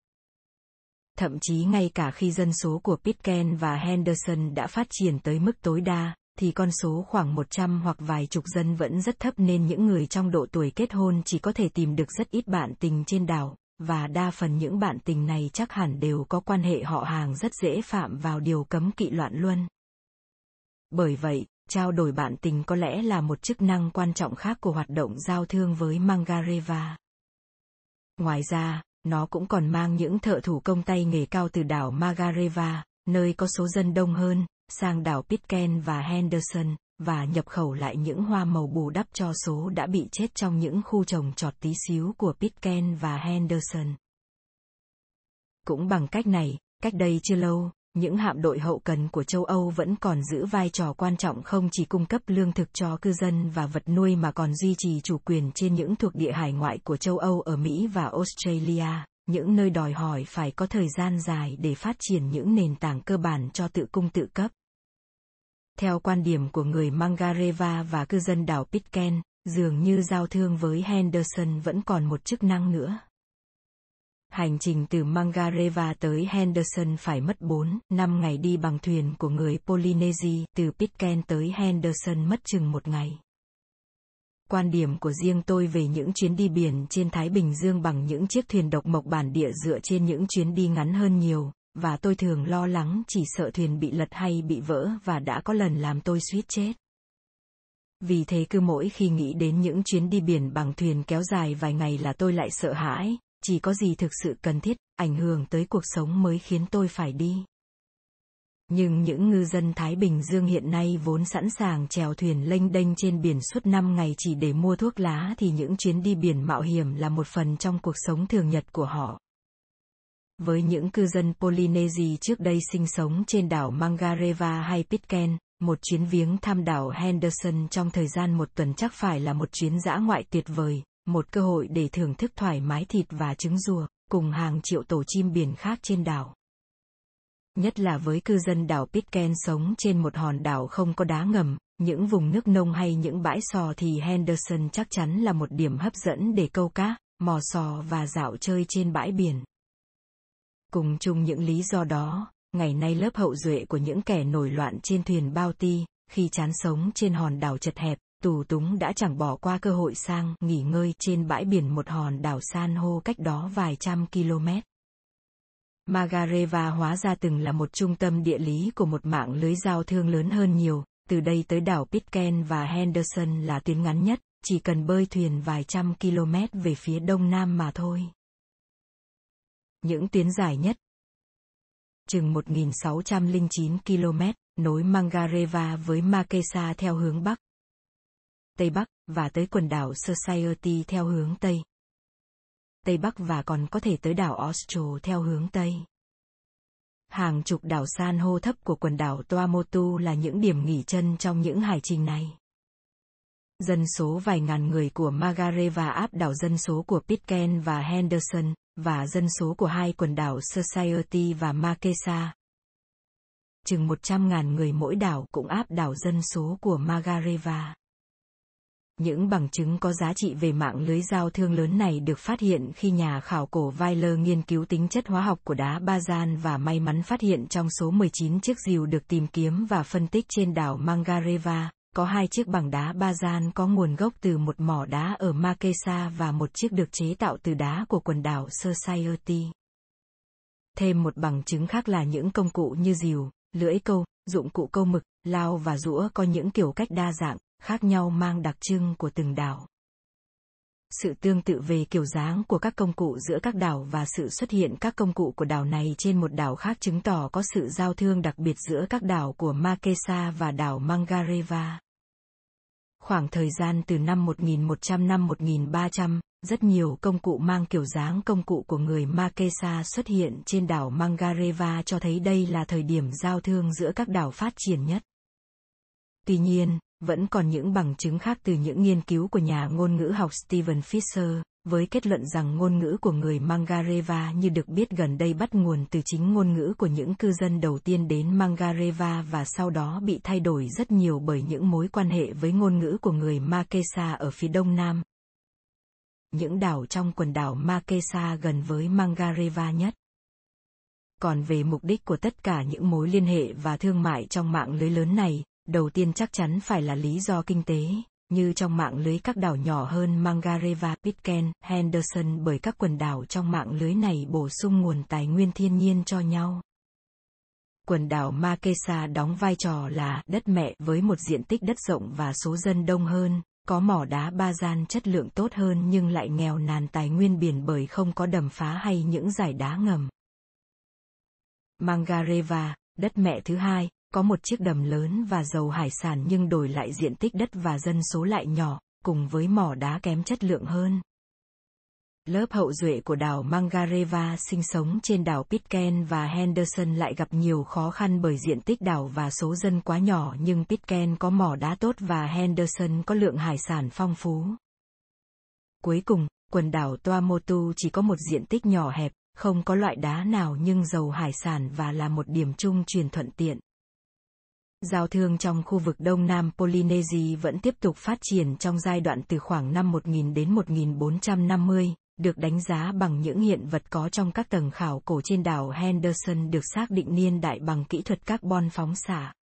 Thậm chí ngay cả khi dân số của Pitcairn và Henderson đã phát triển tới mức tối đa, thì con số khoảng 100 hoặc vài chục dân vẫn rất thấp nên những người trong độ tuổi kết hôn chỉ có thể tìm được rất ít bạn tình trên đảo, và đa phần những bạn tình này chắc hẳn đều có quan hệ họ hàng rất dễ phạm vào điều cấm kỵ loạn luân. Bởi vậy, trao đổi bạn tình có lẽ là một chức năng quan trọng khác của hoạt động giao thương với Mangareva. Ngoài ra, nó cũng còn mang những thợ thủ công tay nghề cao từ đảo Magareva, nơi có số dân đông hơn, sang đảo Pitcairn và Henderson, và nhập khẩu lại những hoa màu bù đắp cho số đã bị chết trong những khu trồng trọt tí xíu của Pitcairn và Henderson. Cũng bằng cách này, cách đây chưa lâu, những hạm đội hậu cần của châu Âu vẫn còn giữ vai trò quan trọng không chỉ cung cấp lương thực cho cư dân và vật nuôi mà còn duy trì chủ quyền trên những thuộc địa hải ngoại của châu Âu ở Mỹ và Australia, những nơi đòi hỏi phải có thời gian dài để phát triển những nền tảng cơ bản cho tự cung tự cấp. Theo quan điểm của người Mangareva và cư dân đảo Pitcairn, dường như giao thương với Henderson vẫn còn một chức năng nữa. Hành trình từ Mangareva tới Henderson phải mất 4, 5 ngày đi bằng thuyền của người Polynesia, từ Pitcairn tới Henderson mất chừng một ngày. Quan điểm của riêng tôi về những chuyến đi biển trên Thái Bình Dương bằng những chiếc thuyền độc mộc bản địa dựa trên những chuyến đi ngắn hơn nhiều, và tôi thường lo lắng chỉ sợ thuyền bị lật hay bị vỡ và đã có lần làm tôi suýt chết. Vì thế cứ mỗi khi nghĩ đến những chuyến đi biển bằng thuyền kéo dài vài ngày là tôi lại sợ hãi, chỉ có gì thực sự cần thiết, ảnh hưởng tới cuộc sống mới khiến tôi phải đi. Nhưng những ngư dân Thái Bình Dương hiện nay vốn sẵn sàng chèo thuyền lênh đênh trên biển suốt năm ngày chỉ để mua thuốc lá thì những chuyến đi biển mạo hiểm là một phần trong cuộc sống thường nhật của họ. Với những cư dân Polynesia trước đây sinh sống trên đảo Mangareva hay Pitcairn, một chuyến viếng thăm đảo Henderson trong thời gian một tuần chắc phải là một chuyến dã ngoại tuyệt vời, một cơ hội để thưởng thức thoải mái thịt và trứng rùa, cùng hàng triệu tổ chim biển khác trên đảo. Nhất là với cư dân đảo Pitcairn sống trên một hòn đảo không có đá ngầm, những vùng nước nông hay những bãi sò thì Henderson chắc chắn là một điểm hấp dẫn để câu cá, mò sò và dạo chơi trên bãi biển. Cùng chung những lý do đó, ngày nay lớp hậu duệ của những kẻ nổi loạn trên thuyền bao ti, khi chán sống trên hòn đảo chật hẹp, tù túng đã chẳng bỏ qua cơ hội sang nghỉ ngơi trên bãi biển một hòn đảo san hô cách đó vài trăm km. Magareva hóa ra từng là một trung tâm địa lý của một mạng lưới giao thương lớn hơn nhiều, từ đây tới đảo Pitcairn và Henderson là tuyến ngắn nhất, chỉ cần bơi thuyền vài trăm km về phía đông nam mà thôi. Những tuyến dài nhất chừng 1.609 km, nối Mangareva với Makesa theo hướng Bắc. Tây Bắc, và tới quần đảo Society theo hướng Tây. Tây Bắc và còn có thể tới đảo Austro theo hướng Tây. Hàng chục đảo san hô thấp của quần đảo Tuamotu là những điểm nghỉ chân trong những hải trình này. Dân số vài ngàn người của Magareva áp đảo dân số của Pitcairn và Henderson, và dân số của hai quần đảo Society và Makesa. Chừng 100.000 người mỗi đảo cũng áp đảo dân số của Magareva. Những bằng chứng có giá trị về mạng lưới giao thương lớn này được phát hiện khi nhà khảo cổ Weiler nghiên cứu tính chất hóa học của đá Bazan và may mắn phát hiện trong số 19 chiếc rìu được tìm kiếm và phân tích trên đảo Mangareva, có hai chiếc bằng đá Bazan có nguồn gốc từ một mỏ đá ở Makesa và một chiếc được chế tạo từ đá của quần đảo Society. Thêm một bằng chứng khác là những công cụ như rìu, lưỡi câu, dụng cụ câu mực, lao và rũa có những kiểu cách đa dạng, khác nhau mang đặc trưng của từng đảo. Sự tương tự về kiểu dáng của các công cụ giữa các đảo và sự xuất hiện các công cụ của đảo này trên một đảo khác chứng tỏ có sự giao thương đặc biệt giữa các đảo của Makesa và đảo Mangareva. Khoảng thời gian từ năm 1100 năm 1300, rất nhiều công cụ mang kiểu dáng công cụ của người Makesa xuất hiện trên đảo Mangareva cho thấy đây là thời điểm giao thương giữa các đảo phát triển nhất. Tuy nhiên, vẫn còn những bằng chứng khác từ những nghiên cứu của nhà ngôn ngữ học Steven Fisher, với kết luận rằng ngôn ngữ của người Mangareva như được biết gần đây bắt nguồn từ chính ngôn ngữ của những cư dân đầu tiên đến Mangareva và sau đó bị thay đổi rất nhiều bởi những mối quan hệ với ngôn ngữ của người Makesa ở phía đông nam. Những đảo trong quần đảo Makesa gần với Mangareva nhất. Còn về mục đích của tất cả những mối liên hệ và thương mại trong mạng lưới lớn này, đầu tiên chắc chắn phải là lý do kinh tế, như trong mạng lưới các đảo nhỏ hơn Mangareva, Pitcairn, Henderson bởi các quần đảo trong mạng lưới này bổ sung nguồn tài nguyên thiên nhiên cho nhau. Quần đảo Makesa đóng vai trò là đất mẹ với một diện tích đất rộng và số dân đông hơn, có mỏ đá ba gian chất lượng tốt hơn nhưng lại nghèo nàn tài nguyên biển bởi không có đầm phá hay những giải đá ngầm. Mangareva, đất mẹ thứ hai, có một chiếc đầm lớn và giàu hải sản nhưng đổi lại diện tích đất và dân số lại nhỏ, cùng với mỏ đá kém chất lượng hơn. Lớp hậu duệ của đảo Mangareva sinh sống trên đảo Pitcairn và Henderson lại gặp nhiều khó khăn bởi diện tích đảo và số dân quá nhỏ nhưng Pitcairn có mỏ đá tốt và Henderson có lượng hải sản phong phú. Cuối cùng, quần đảo Tuamotu chỉ có một diện tích nhỏ hẹp, không có loại đá nào nhưng giàu hải sản và là một điểm chung truyền thuận tiện. Giao thương trong khu vực Đông Nam Polynesia vẫn tiếp tục phát triển trong giai đoạn từ khoảng năm 1000 đến 1450, được đánh giá bằng những hiện vật có trong các tầng khảo cổ trên đảo Henderson được xác định niên đại bằng kỹ thuật carbon phóng xạ.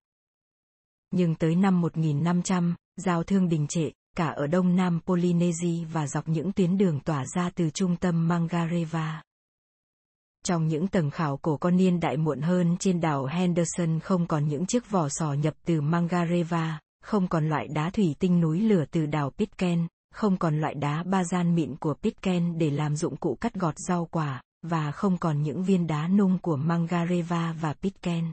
Nhưng tới năm 1500, giao thương đình trệ, cả ở Đông Nam Polynesia và dọc những tuyến đường tỏa ra từ trung tâm Mangareva. Trong những tầng khảo cổ con niên đại muộn hơn trên đảo Henderson không còn những chiếc vỏ sò nhập từ Mangareva, không còn loại đá thủy tinh núi lửa từ đảo Pitcairn, không còn loại đá ba gian mịn của Pitcairn để làm dụng cụ cắt gọt rau quả, và không còn những viên đá nung của Mangareva và Pitcairn.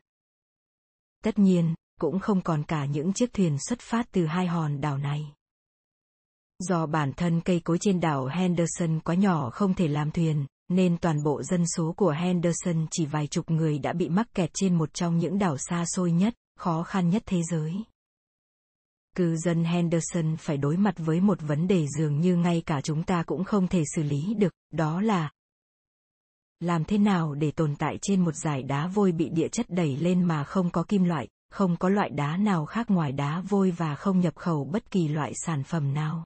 Tất nhiên, cũng không còn cả những chiếc thuyền xuất phát từ hai hòn đảo này. Do bản thân cây cối trên đảo Henderson quá nhỏ không thể làm thuyền, nên toàn bộ dân số của Henderson chỉ vài chục người đã bị mắc kẹt trên một trong những đảo xa xôi nhất, khó khăn nhất thế giới. Cư dân Henderson phải đối mặt với một vấn đề dường như ngay cả chúng ta cũng không thể xử lý được, đó là làm thế nào để tồn tại trên một dải đá vôi bị địa chất đẩy lên mà không có kim loại, không có loại đá nào khác ngoài đá vôi và không nhập khẩu bất kỳ loại sản phẩm nào.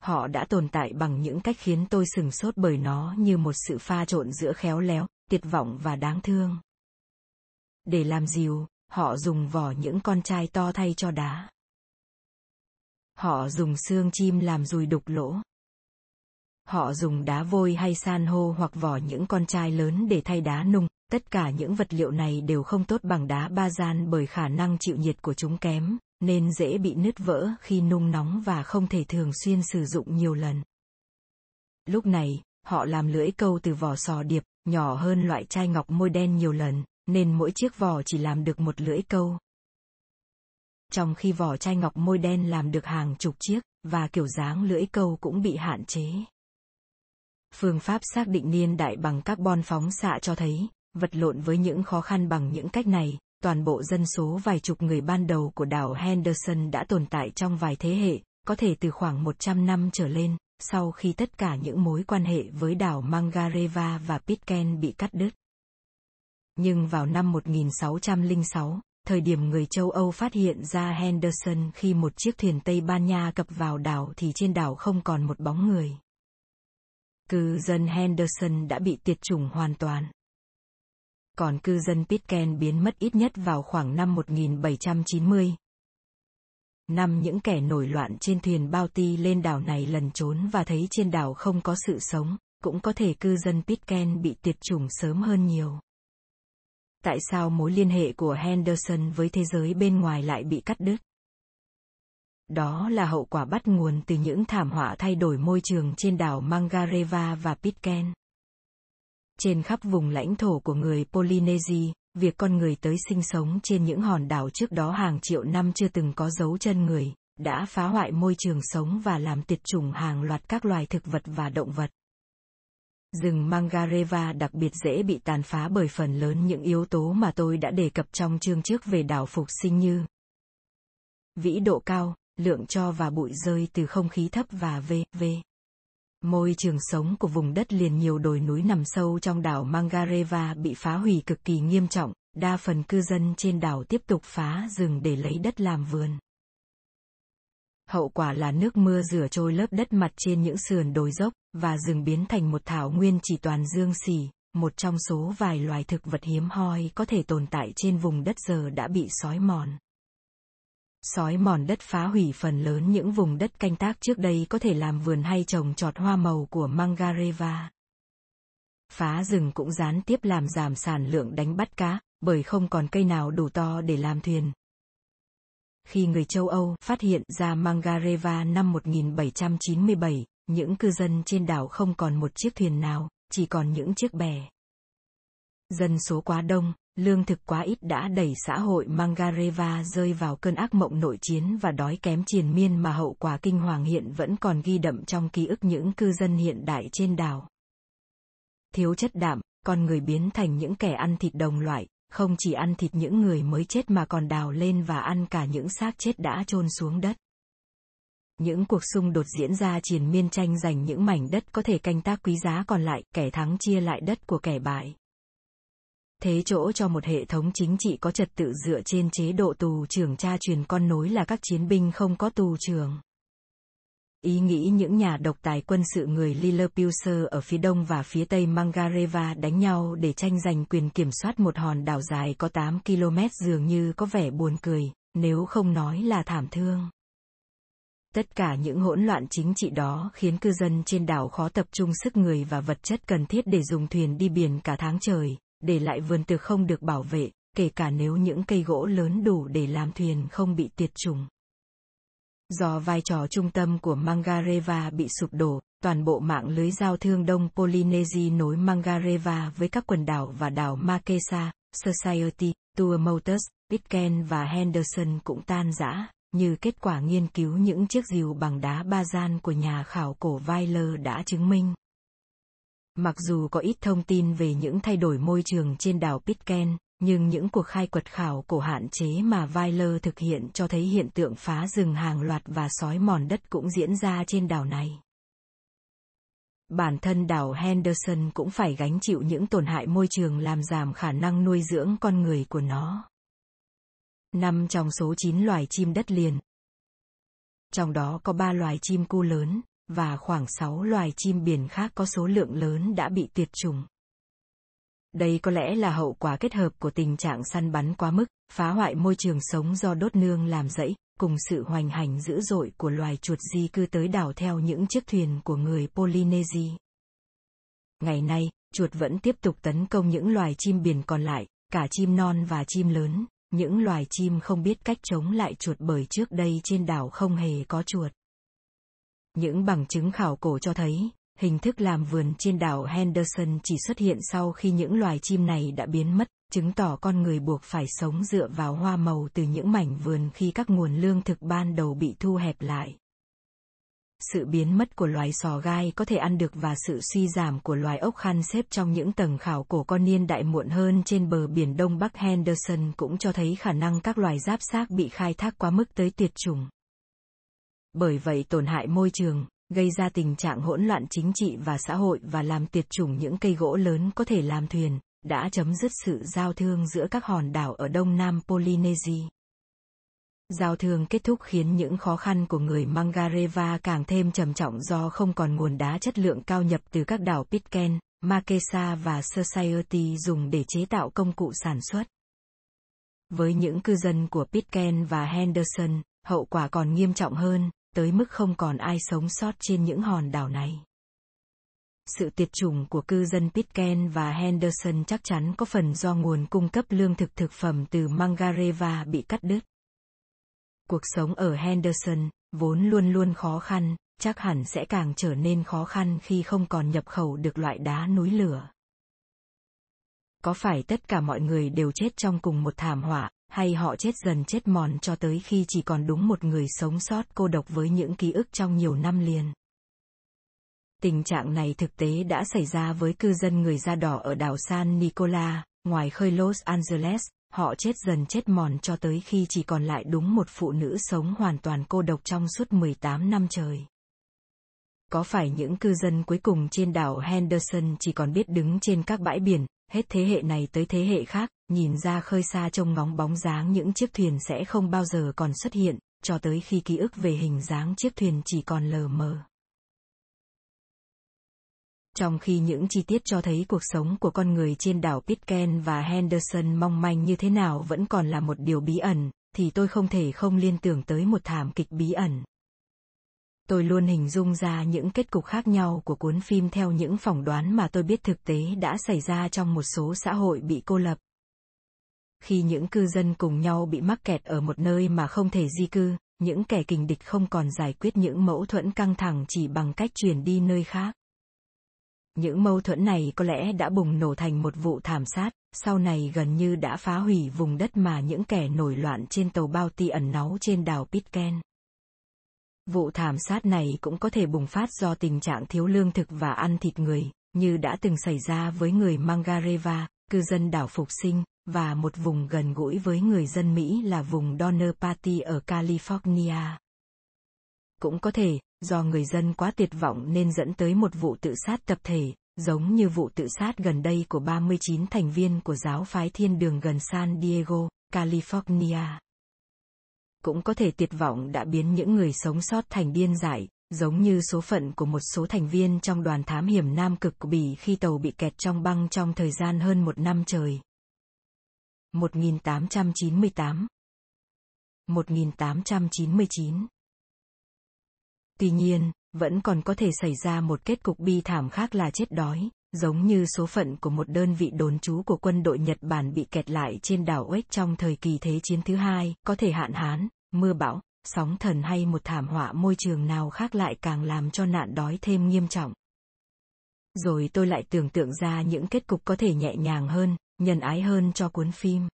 Họ đã tồn tại bằng những cách khiến tôi sừng sốt bởi nó như một sự pha trộn giữa khéo léo, tuyệt vọng và đáng thương. Để làm dìu, họ dùng vỏ những con trai to thay cho đá. Họ dùng xương chim làm dùi đục lỗ. Họ dùng đá vôi hay san hô hoặc vỏ những con trai lớn để thay đá nung. Tất cả những vật liệu này đều không tốt bằng đá ba gian bởi khả năng chịu nhiệt của chúng kém, nên dễ bị nứt vỡ khi nung nóng và không thể thường xuyên sử dụng nhiều lần. Lúc này, họ làm lưỡi câu từ vỏ sò điệp, nhỏ hơn loại chai ngọc môi đen nhiều lần, nên mỗi chiếc vỏ chỉ làm được một lưỡi câu. Trong khi vỏ chai ngọc môi đen làm được hàng chục chiếc, và kiểu dáng lưỡi câu cũng bị hạn chế. Phương pháp xác định niên đại bằng carbon phóng xạ cho thấy, vật lộn với những khó khăn bằng những cách này, toàn bộ dân số vài chục người ban đầu của đảo Henderson đã tồn tại trong vài thế hệ, có thể từ khoảng 100 năm trở lên, sau khi tất cả những mối quan hệ với đảo Mangareva và Pitcairn bị cắt đứt. Nhưng vào năm 1606, thời điểm người châu Âu phát hiện ra Henderson khi một chiếc thuyền Tây Ban Nha cập vào đảo thì trên đảo không còn một bóng người. Cư dân Henderson đã bị tiệt chủng hoàn toàn còn cư dân Pitcairn biến mất ít nhất vào khoảng năm 1790. Năm những kẻ nổi loạn trên thuyền Bounty lên đảo này lần trốn và thấy trên đảo không có sự sống, cũng có thể cư dân Pitcairn bị tuyệt chủng sớm hơn nhiều. Tại sao mối liên hệ của Henderson với thế giới bên ngoài lại bị cắt đứt? Đó là hậu quả bắt nguồn từ những thảm họa thay đổi môi trường trên đảo Mangareva và Pitcairn. Trên khắp vùng lãnh thổ của người Polynesia, việc con người tới sinh sống trên những hòn đảo trước đó hàng triệu năm chưa từng có dấu chân người, đã phá hoại môi trường sống và làm tuyệt chủng hàng loạt các loài thực vật và động vật. Rừng Mangareva đặc biệt dễ bị tàn phá bởi phần lớn những yếu tố mà tôi đã đề cập trong chương trước về đảo phục sinh như vĩ độ cao, lượng cho và bụi rơi từ không khí thấp và v.v. Môi trường sống của vùng đất liền nhiều đồi núi nằm sâu trong đảo Mangareva bị phá hủy cực kỳ nghiêm trọng, đa phần cư dân trên đảo tiếp tục phá rừng để lấy đất làm vườn. Hậu quả là nước mưa rửa trôi lớp đất mặt trên những sườn đồi dốc, và rừng biến thành một thảo nguyên chỉ toàn dương xỉ, một trong số vài loài thực vật hiếm hoi có thể tồn tại trên vùng đất giờ đã bị sói mòn. Sói mòn đất phá hủy phần lớn những vùng đất canh tác trước đây có thể làm vườn hay trồng trọt hoa màu của Mangareva. Phá rừng cũng gián tiếp làm giảm sản lượng đánh bắt cá, bởi không còn cây nào đủ to để làm thuyền. Khi người châu Âu phát hiện ra Mangareva năm 1797, những cư dân trên đảo không còn một chiếc thuyền nào, chỉ còn những chiếc bè. Dân số quá đông, lương thực quá ít đã đẩy xã hội Mangareva rơi vào cơn ác mộng nội chiến và đói kém triền miên mà hậu quả kinh hoàng hiện vẫn còn ghi đậm trong ký ức những cư dân hiện đại trên đảo. Thiếu chất đạm, con người biến thành những kẻ ăn thịt đồng loại, không chỉ ăn thịt những người mới chết mà còn đào lên và ăn cả những xác chết đã chôn xuống đất. Những cuộc xung đột diễn ra triền miên tranh giành những mảnh đất có thể canh tác quý giá còn lại, kẻ thắng chia lại đất của kẻ bại thế chỗ cho một hệ thống chính trị có trật tự dựa trên chế độ tù trưởng cha truyền con nối là các chiến binh không có tù trưởng. Ý nghĩ những nhà độc tài quân sự người Lilliputser ở phía đông và phía tây Mangareva đánh nhau để tranh giành quyền kiểm soát một hòn đảo dài có 8 km dường như có vẻ buồn cười, nếu không nói là thảm thương. Tất cả những hỗn loạn chính trị đó khiến cư dân trên đảo khó tập trung sức người và vật chất cần thiết để dùng thuyền đi biển cả tháng trời, để lại vườn tược không được bảo vệ, kể cả nếu những cây gỗ lớn đủ để làm thuyền không bị tiệt trùng. Do vai trò trung tâm của Mangareva bị sụp đổ, toàn bộ mạng lưới giao thương đông Polynesia nối Mangareva với các quần đảo và đảo Makesa, Society, Tour Motors, Pitcairn và Henderson cũng tan rã, như kết quả nghiên cứu những chiếc rìu bằng đá ba gian của nhà khảo cổ Weiler đã chứng minh. Mặc dù có ít thông tin về những thay đổi môi trường trên đảo Pitcairn, nhưng những cuộc khai quật khảo cổ hạn chế mà Weiler thực hiện cho thấy hiện tượng phá rừng hàng loạt và sói mòn đất cũng diễn ra trên đảo này. Bản thân đảo Henderson cũng phải gánh chịu những tổn hại môi trường làm giảm khả năng nuôi dưỡng con người của nó. Năm trong số 9 loài chim đất liền. Trong đó có 3 loài chim cu lớn, và khoảng 6 loài chim biển khác có số lượng lớn đã bị tuyệt chủng. Đây có lẽ là hậu quả kết hợp của tình trạng săn bắn quá mức, phá hoại môi trường sống do đốt nương làm rẫy, cùng sự hoành hành dữ dội của loài chuột di cư tới đảo theo những chiếc thuyền của người Polynesia. Ngày nay, chuột vẫn tiếp tục tấn công những loài chim biển còn lại, cả chim non và chim lớn, những loài chim không biết cách chống lại chuột bởi trước đây trên đảo không hề có chuột. Những bằng chứng khảo cổ cho thấy, hình thức làm vườn trên đảo Henderson chỉ xuất hiện sau khi những loài chim này đã biến mất, chứng tỏ con người buộc phải sống dựa vào hoa màu từ những mảnh vườn khi các nguồn lương thực ban đầu bị thu hẹp lại. Sự biến mất của loài sò gai có thể ăn được và sự suy giảm của loài ốc khăn xếp trong những tầng khảo cổ con niên đại muộn hơn trên bờ biển Đông Bắc Henderson cũng cho thấy khả năng các loài giáp xác bị khai thác quá mức tới tuyệt chủng. Bởi vậy tổn hại môi trường, gây ra tình trạng hỗn loạn chính trị và xã hội và làm tuyệt chủng những cây gỗ lớn có thể làm thuyền, đã chấm dứt sự giao thương giữa các hòn đảo ở đông nam Polynesia. Giao thương kết thúc khiến những khó khăn của người Mangareva càng thêm trầm trọng do không còn nguồn đá chất lượng cao nhập từ các đảo Pitcairn, Makesa và Society dùng để chế tạo công cụ sản xuất. Với những cư dân của Pitcairn và Henderson, hậu quả còn nghiêm trọng hơn, tới mức không còn ai sống sót trên những hòn đảo này. Sự tuyệt chủng của cư dân Pitcairn và Henderson chắc chắn có phần do nguồn cung cấp lương thực thực phẩm từ Mangareva bị cắt đứt. Cuộc sống ở Henderson, vốn luôn luôn khó khăn, chắc hẳn sẽ càng trở nên khó khăn khi không còn nhập khẩu được loại đá núi lửa. Có phải tất cả mọi người đều chết trong cùng một thảm họa, hay họ chết dần chết mòn cho tới khi chỉ còn đúng một người sống sót cô độc với những ký ức trong nhiều năm liền? Tình trạng này thực tế đã xảy ra với cư dân người da đỏ ở đảo San Nicola, ngoài khơi Los Angeles, họ chết dần chết mòn cho tới khi chỉ còn lại đúng một phụ nữ sống hoàn toàn cô độc trong suốt 18 năm trời. Có phải những cư dân cuối cùng trên đảo Henderson chỉ còn biết đứng trên các bãi biển, hết thế hệ này tới thế hệ khác, nhìn ra khơi xa trông ngóng bóng dáng những chiếc thuyền sẽ không bao giờ còn xuất hiện, cho tới khi ký ức về hình dáng chiếc thuyền chỉ còn lờ mờ. Trong khi những chi tiết cho thấy cuộc sống của con người trên đảo Pitcairn và Henderson mong manh như thế nào vẫn còn là một điều bí ẩn, thì tôi không thể không liên tưởng tới một thảm kịch bí ẩn. Tôi luôn hình dung ra những kết cục khác nhau của cuốn phim theo những phỏng đoán mà tôi biết thực tế đã xảy ra trong một số xã hội bị cô lập. Khi những cư dân cùng nhau bị mắc kẹt ở một nơi mà không thể di cư, những kẻ kình địch không còn giải quyết những mâu thuẫn căng thẳng chỉ bằng cách chuyển đi nơi khác. Những mâu thuẫn này có lẽ đã bùng nổ thành một vụ thảm sát, sau này gần như đã phá hủy vùng đất mà những kẻ nổi loạn trên tàu bao ti ẩn náu trên đảo Pitcairn. Vụ thảm sát này cũng có thể bùng phát do tình trạng thiếu lương thực và ăn thịt người, như đã từng xảy ra với người Mangareva, cư dân đảo Phục Sinh, và một vùng gần gũi với người dân Mỹ là vùng Donner Party ở California. Cũng có thể, do người dân quá tuyệt vọng nên dẫn tới một vụ tự sát tập thể, giống như vụ tự sát gần đây của 39 thành viên của giáo phái thiên đường gần San Diego, California. Cũng có thể tuyệt vọng đã biến những người sống sót thành điên dại, giống như số phận của một số thành viên trong đoàn thám hiểm Nam Cực của Bỉ khi tàu bị kẹt trong băng trong thời gian hơn một năm trời. 1898 1899 Tuy nhiên, vẫn còn có thể xảy ra một kết cục bi thảm khác là chết đói, giống như số phận của một đơn vị đồn trú của quân đội Nhật Bản bị kẹt lại trên đảo Oếch trong thời kỳ Thế chiến thứ hai, có thể hạn hán, mưa bão, sóng thần hay một thảm họa môi trường nào khác lại càng làm cho nạn đói thêm nghiêm trọng. Rồi tôi lại tưởng tượng ra những kết cục có thể nhẹ nhàng hơn, nhân ái hơn cho cuốn phim.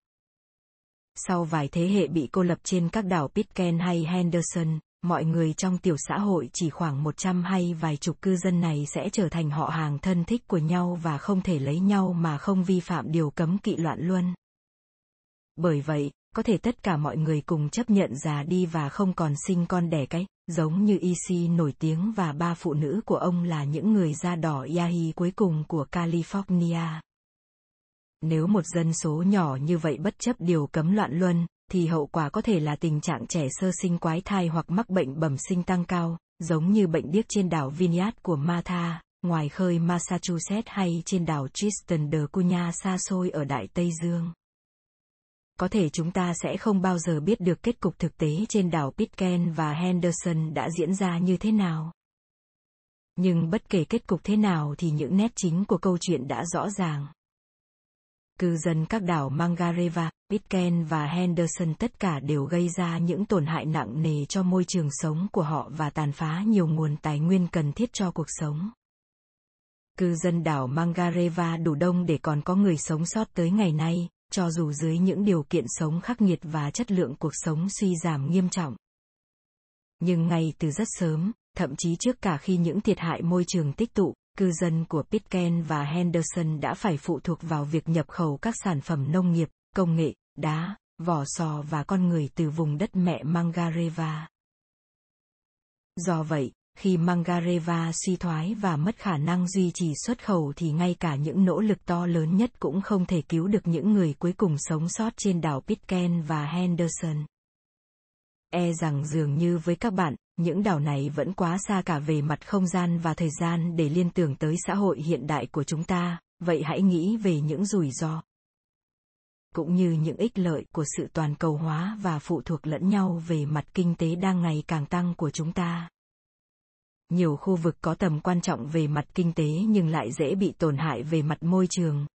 Sau vài thế hệ bị cô lập trên các đảo Pitcairn hay Henderson, mọi người trong tiểu xã hội chỉ khoảng 100 hay vài chục cư dân này sẽ trở thành họ hàng thân thích của nhau và không thể lấy nhau mà không vi phạm điều cấm kỵ loạn luân. Bởi vậy, có thể tất cả mọi người cùng chấp nhận già đi và không còn sinh con đẻ cái, giống như EC nổi tiếng và ba phụ nữ của ông là những người da đỏ Yahi cuối cùng của California. Nếu một dân số nhỏ như vậy bất chấp điều cấm loạn luân, thì hậu quả có thể là tình trạng trẻ sơ sinh quái thai hoặc mắc bệnh bẩm sinh tăng cao, giống như bệnh điếc trên đảo Vineyard của Martha, ngoài khơi Massachusetts hay trên đảo Tristan de Cunha xa xôi ở Đại Tây Dương. Có thể chúng ta sẽ không bao giờ biết được kết cục thực tế trên đảo Pitcairn và Henderson đã diễn ra như thế nào. Nhưng bất kể kết cục thế nào thì những nét chính của câu chuyện đã rõ ràng. Cư dân các đảo Mangareva, Pitcairn và Henderson tất cả đều gây ra những tổn hại nặng nề cho môi trường sống của họ và tàn phá nhiều nguồn tài nguyên cần thiết cho cuộc sống. Cư dân đảo Mangareva đủ đông để còn có người sống sót tới ngày nay, cho dù dưới những điều kiện sống khắc nghiệt và chất lượng cuộc sống suy giảm nghiêm trọng. Nhưng ngay từ rất sớm, thậm chí trước cả khi những thiệt hại môi trường tích tụ, cư dân của Pitcairn và Henderson đã phải phụ thuộc vào việc nhập khẩu các sản phẩm nông nghiệp, công nghệ, đá, vỏ sò và con người từ vùng đất mẹ Mangareva. Do vậy, khi Mangareva suy thoái và mất khả năng duy trì xuất khẩu thì ngay cả những nỗ lực to lớn nhất cũng không thể cứu được những người cuối cùng sống sót trên đảo Pitcairn và Henderson. E rằng dường như với các bạn, những đảo này vẫn quá xa cả về mặt không gian và thời gian để liên tưởng tới xã hội hiện đại của chúng ta, vậy hãy nghĩ về những rủi ro cũng như những ích lợi của sự toàn cầu hóa và phụ thuộc lẫn nhau về mặt kinh tế đang ngày càng tăng của chúng ta. Nhiều khu vực có tầm quan trọng về mặt kinh tế nhưng lại dễ bị tổn hại về mặt môi trường.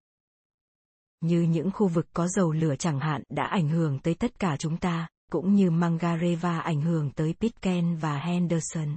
Như những khu vực có dầu lửa chẳng hạn đã ảnh hưởng tới tất cả chúng ta cũng như Mangareva ảnh hưởng tới Pitcairn và Henderson.